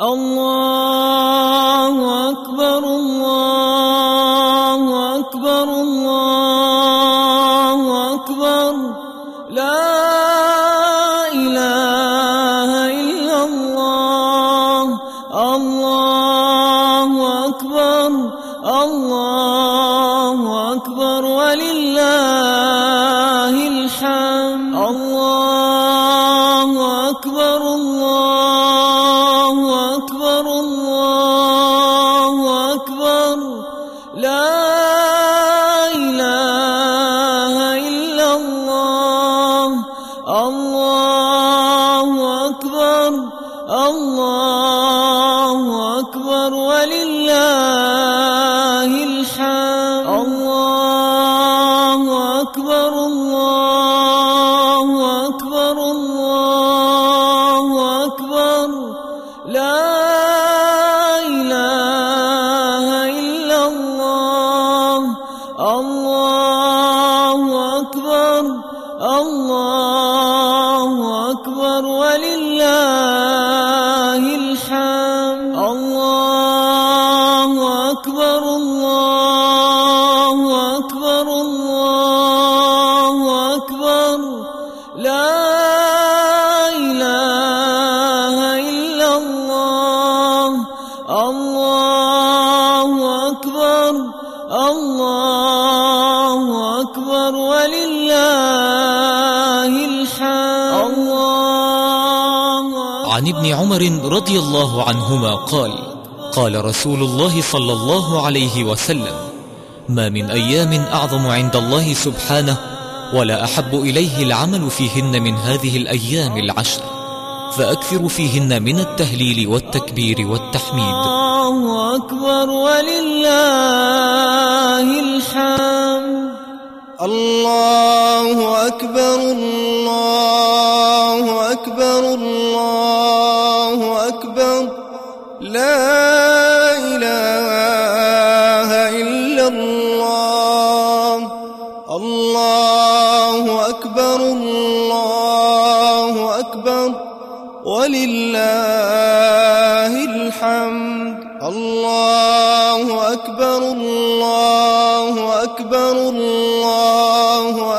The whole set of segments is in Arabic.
الله الله أكبر الله أكبر. لا إله إلا الله. الله أكبر الله أكبر. ولله الحمد. الله عن ابن عمر رضي الله عنهما قال قال رسول الله صلى الله عليه وسلم ما من أيام أعظم عند الله سبحانه ولا أحب إليه العمل فيهن من هذه الأيام العشر فأكثر فيهن من التهليل والتكبير والتحميد. الله أكبر ولله الحمد. الله أكبر الله أكبر الله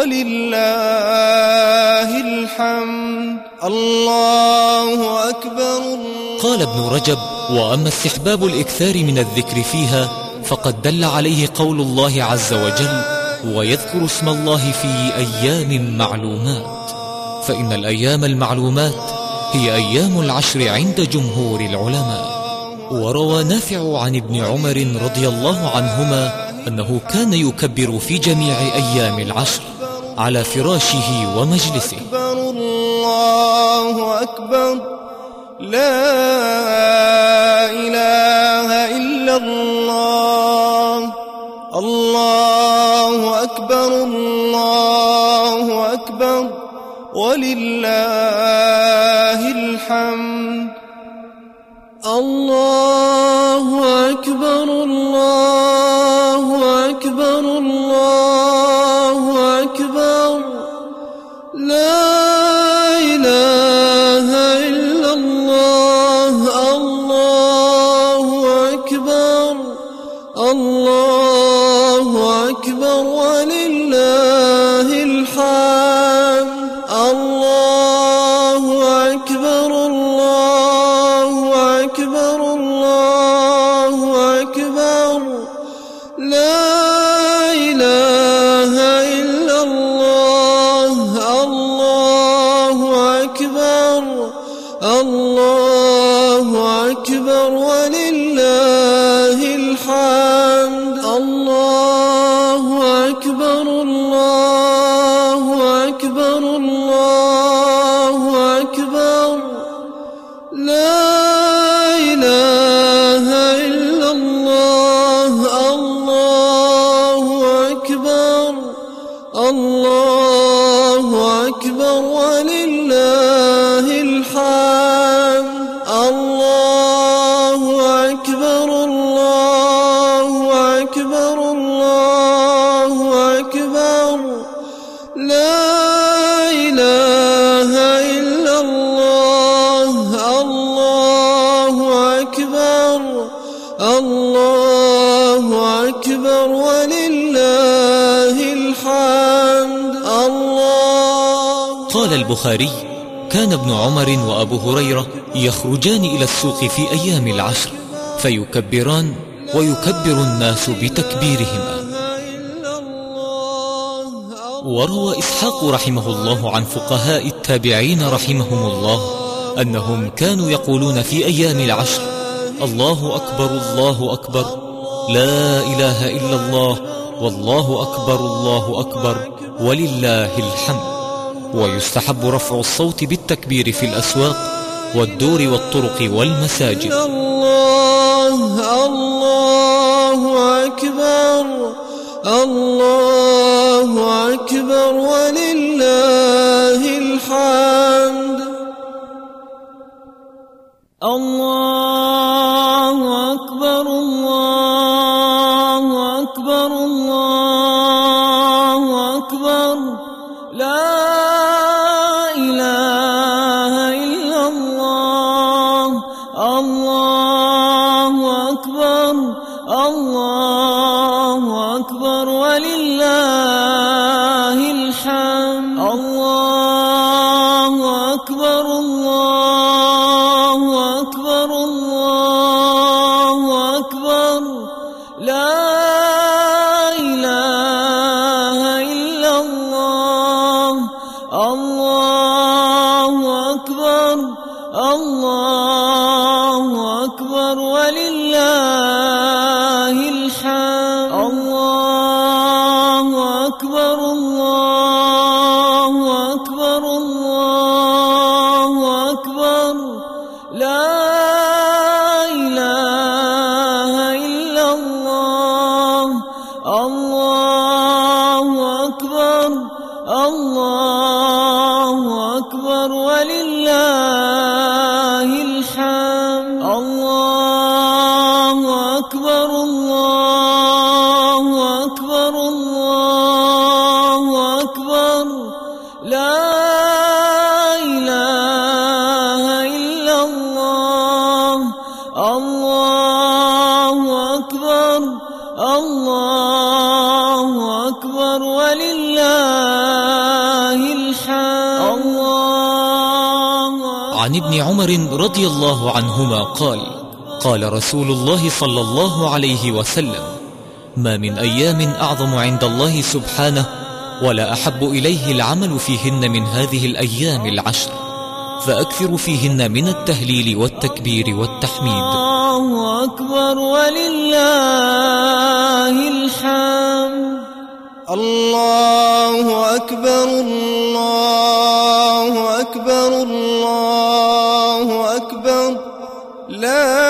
ولله الحمد. الله أكبر قال ابن رجب وأما استحباب الإكثار من الذكر فيها فقد دل عليه قول الله عز وجل ويذكر اسم الله في أيام معلومات. فإن الأيام المعلومات هي أيام العشر عند جمهور العلماء. وروى نافع عن ابن عمر رضي الله عنهما أنه كان يكبر في جميع أيام العشر. على فراشه ومجلسه. أكبر الله أكبر. لا إله إلا الله. الله أكبر الله أكبر. ولله الحمد. الله أكبر الله الله أكبر ولله ولله الحمد قال البخاري كان ابن عمر وأبو هريرة يخرجان إلى السوق في أيام العشر فيكبران ويكبر الناس بتكبيرهما. وروى إسحاق رحمه الله عن فقهاء التابعين رحمهم الله أنهم كانوا يقولون في أيام العشر الله أكبر الله أكبر لا إله إلا الله والله أكبر الله أكبر ولله الحمد. ويستحب رفع الصوت بالتكبير في الأسواق والدور والطرق والمساجد. الله الله أكبر الله أكبر ولله الحمد. الله الله أكبر الله أكبر. لا إله إلا الله. الله أكبر الله أكبر. ولله الحمد. الله عن ابن عمر رضي الله عنهما قال قال رسول الله صلى الله عليه وسلم ما من أيام أعظم عند الله سبحانه ولا أحب إليه العمل فيهن من هذه الأيام العشر فأكثر فيهن من التهليل والتكبير والتحميد. الله أكبر ولله الحمد. الله أكبر الله أكبر الله أكبر لا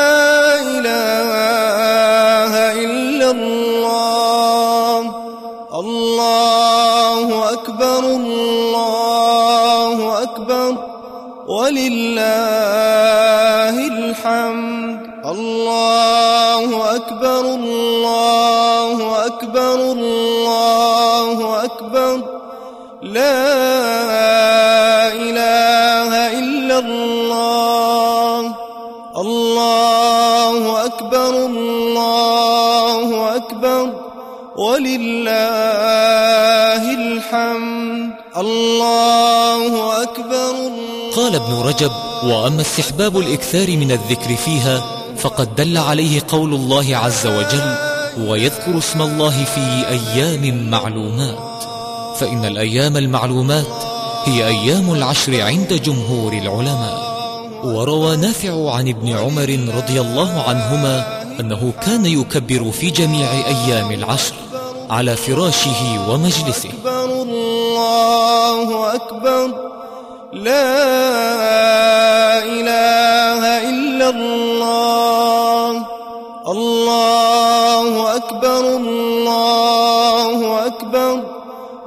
إله إلا الله. الله أكبر الله أكبر. ولله الحمد. الله أكبر قال ابن رجب وأما استحباب الإكثار من الذكر فيها فقد دل عليه قول الله عز وجل ويذكر اسم الله في أيام معلومات. فإن الأيام المعلومات هي أيام العشر عند جمهور العلماء. وروى نافع عن ابن عمر رضي الله عنهما أنه كان يكبر في جميع أيام العشر على فراشه ومجلسه. أكبر الله أكبر. لا إله إلا الله. الله أكبر الله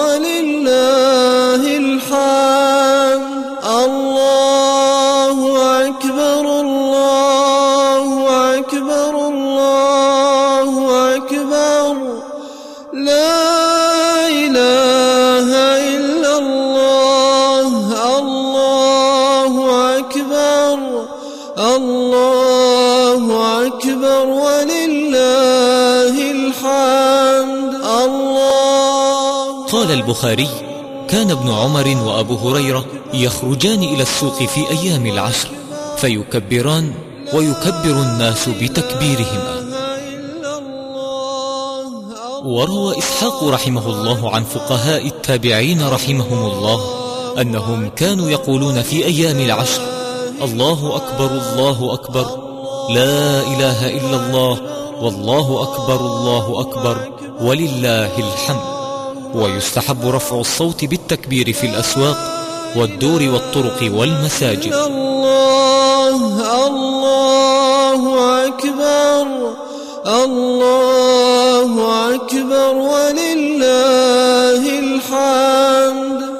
أكبر قال البخاري كان ابن عمر وأبو هريرة يخرجان إلى السوق في أيام العشر فيكبران ويكبر الناس بتكبيرهما. وروى إسحاق رحمه الله عن فقهاء التابعين رحمهم الله أنهم كانوا يقولون في أيام العشر الله أكبر الله أكبر لا إله إلا الله والله أكبر الله أكبر ولله الحمد. ويستحب رفع الصوت بالتكبير في الأسواق والدور والطرق والمساجد. الله الله أكبر الله أكبر ولله الحمد.